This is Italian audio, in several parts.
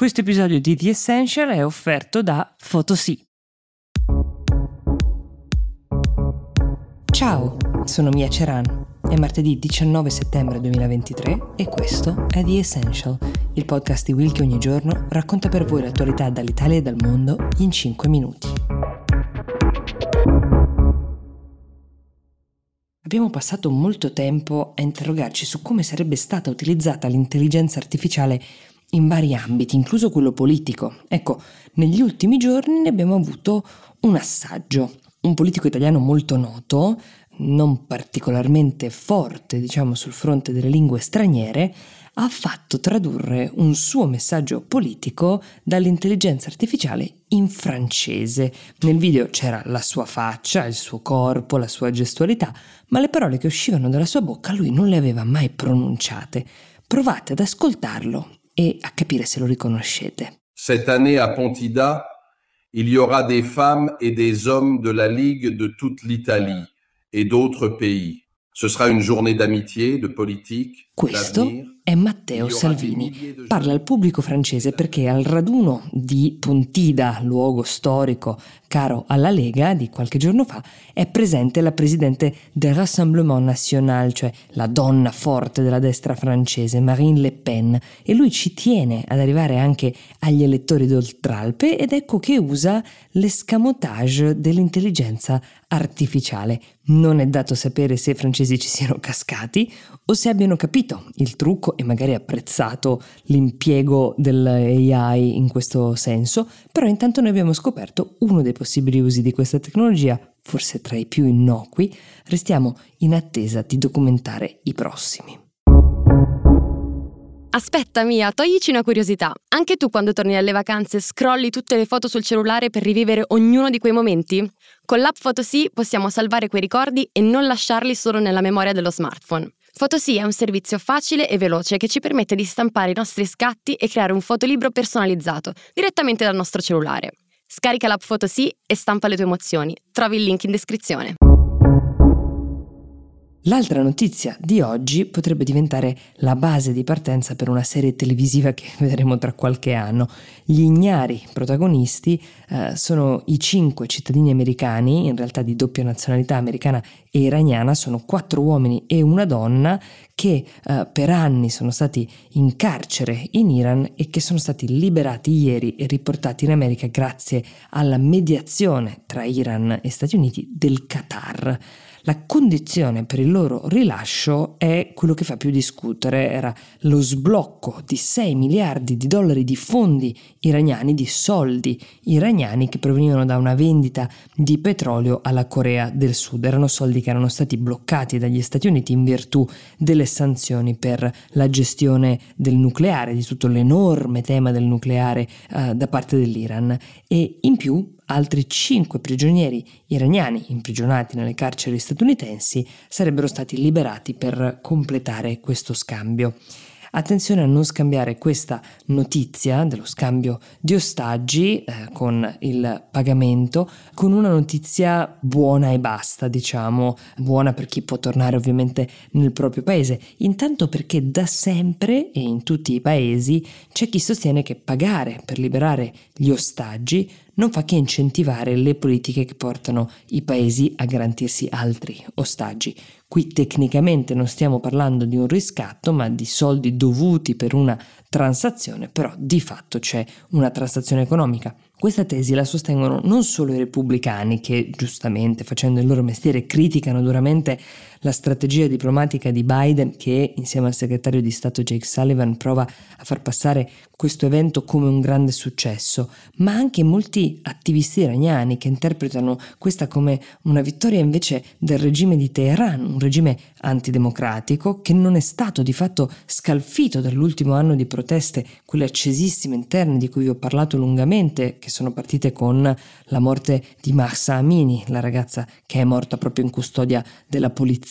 Questo episodio di The Essential è offerto da Photosy. Ciao, sono Mia Ceran. È martedì 19 settembre 2023 e questo è The Essential, il podcast di Will che ogni giorno racconta per voi l'attualità dall'Italia e dal mondo in 5 minuti. Abbiamo passato molto tempo a interrogarci su come sarebbe stata utilizzata l'intelligenza artificiale in vari ambiti, incluso quello politico. Ecco, negli ultimi giorni ne abbiamo avuto un assaggio. Un politico italiano molto noto, non particolarmente forte, diciamo, sul fronte delle lingue straniere, ha fatto tradurre un suo messaggio politico dall'intelligenza artificiale in francese. Nel video c'era la sua faccia, il suo corpo, la sua gestualità, ma le parole che uscivano dalla sua bocca lui non le aveva mai pronunciate. Provate ad ascoltarlo e. Cette année à Pontida, il y aura des femmes et des hommes de la Ligue de toute l'Italie et d'autres pays. Ce sera une journée d'amitié, de politique, Questo è Matteo Salvini. Parla al pubblico francese perché al raduno di Pontida, luogo storico caro alla Lega, di qualche giorno fa, è presente la presidente del Rassemblement National, cioè la donna forte della destra francese, Marine Le Pen, e lui ci tiene ad arrivare anche agli elettori d'Oltralpe ed ecco che usa l'escamotage dell'intelligenza artificiale. Non è dato sapere se i francesi ci siano cascati o se abbiano capito il trucco e magari apprezzato l'impiego dell'AI in questo senso, però intanto noi abbiamo scoperto uno dei possibili usi di questa tecnologia, forse tra i più innocui, restiamo in attesa di documentare i prossimi. Aspetta Mia, toglici una curiosità. Anche tu quando torni dalle vacanze scrolli tutte le foto sul cellulare per rivivere ognuno di quei momenti? Con l'app Photosy possiamo salvare quei ricordi e non lasciarli solo nella memoria dello smartphone. Photosy è un servizio facile e veloce che ci permette di stampare i nostri scatti e creare un fotolibro personalizzato direttamente dal nostro cellulare. Scarica l'app Photosy e stampa le tue emozioni. Trovi il link in descrizione. L'altra notizia di oggi potrebbe diventare la base di partenza per una serie televisiva che vedremo tra qualche anno. Gli ignari protagonisti eh, sono i cinque cittadini americani, in realtà di doppia nazionalità americana e iraniana, sono quattro uomini e una donna che eh, per anni sono stati in carcere in Iran e che sono stati liberati ieri e riportati in America grazie alla mediazione tra Iran e Stati Uniti del Qatar. La condizione per il loro rilascio è quello che fa più discutere, era lo sblocco di 6 miliardi di dollari di fondi iraniani, di soldi iraniani che provenivano da una vendita di petrolio alla Corea del Sud. Erano soldi che erano stati bloccati dagli Stati Uniti in virtù delle sanzioni per la gestione del nucleare, di tutto l'enorme tema del nucleare eh, da parte dell'Iran. E in più altri cinque prigionieri iraniani imprigionati nelle carceri statunitensi sarebbero stati liberati per completare questo scambio. Attenzione a non scambiare questa notizia dello scambio di ostaggi eh, con il pagamento con una notizia buona e basta, diciamo, buona per chi può tornare ovviamente nel proprio paese, intanto perché da sempre e in tutti i paesi c'è chi sostiene che pagare per liberare gli ostaggi non fa che incentivare le politiche che portano i paesi a garantirsi altri ostaggi. Qui tecnicamente non stiamo parlando di un riscatto, ma di soldi dovuti per una transazione, però di fatto c'è una transazione economica. Questa tesi la sostengono non solo i repubblicani che, giustamente, facendo il loro mestiere, criticano duramente la strategia diplomatica di Biden che, insieme al segretario di Stato Jake Sullivan, prova a far passare questo evento come un grande successo, ma anche molti attivisti iraniani che interpretano questa come una vittoria invece del regime di Teheran, un regime antidemocratico che non è stato di fatto scalfito dall'ultimo anno di proteste, quelle accesissime interne di cui vi ho parlato lungamente, che sono partite con la morte di Mahsa Amini, la ragazza che è morta proprio in custodia della polizia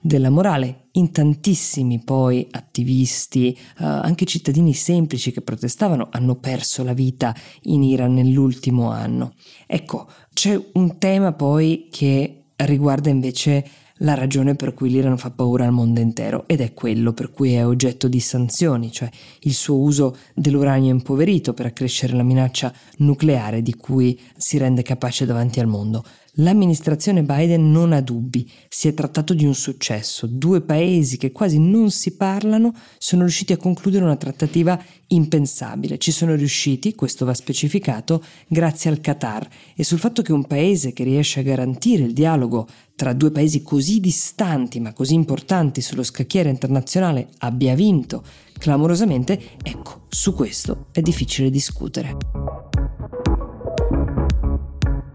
della morale. In tantissimi poi attivisti, eh, anche cittadini semplici che protestavano, hanno perso la vita in Iran nell'ultimo anno. Ecco, c'è un tema poi che riguarda invece la ragione per cui l'Iran fa paura al mondo intero ed è quello per cui è oggetto di sanzioni, cioè il suo uso dell'uranio impoverito per accrescere la minaccia nucleare di cui si rende capace davanti al mondo. L'amministrazione Biden non ha dubbi, si è trattato di un successo. Due paesi che quasi non si parlano sono riusciti a concludere una trattativa impensabile. Ci sono riusciti, questo va specificato, grazie al Qatar e sul fatto che un paese che riesce a garantire il dialogo tra due paesi così distanti ma così importanti sullo scacchiere internazionale abbia vinto clamorosamente, ecco, su questo è difficile discutere.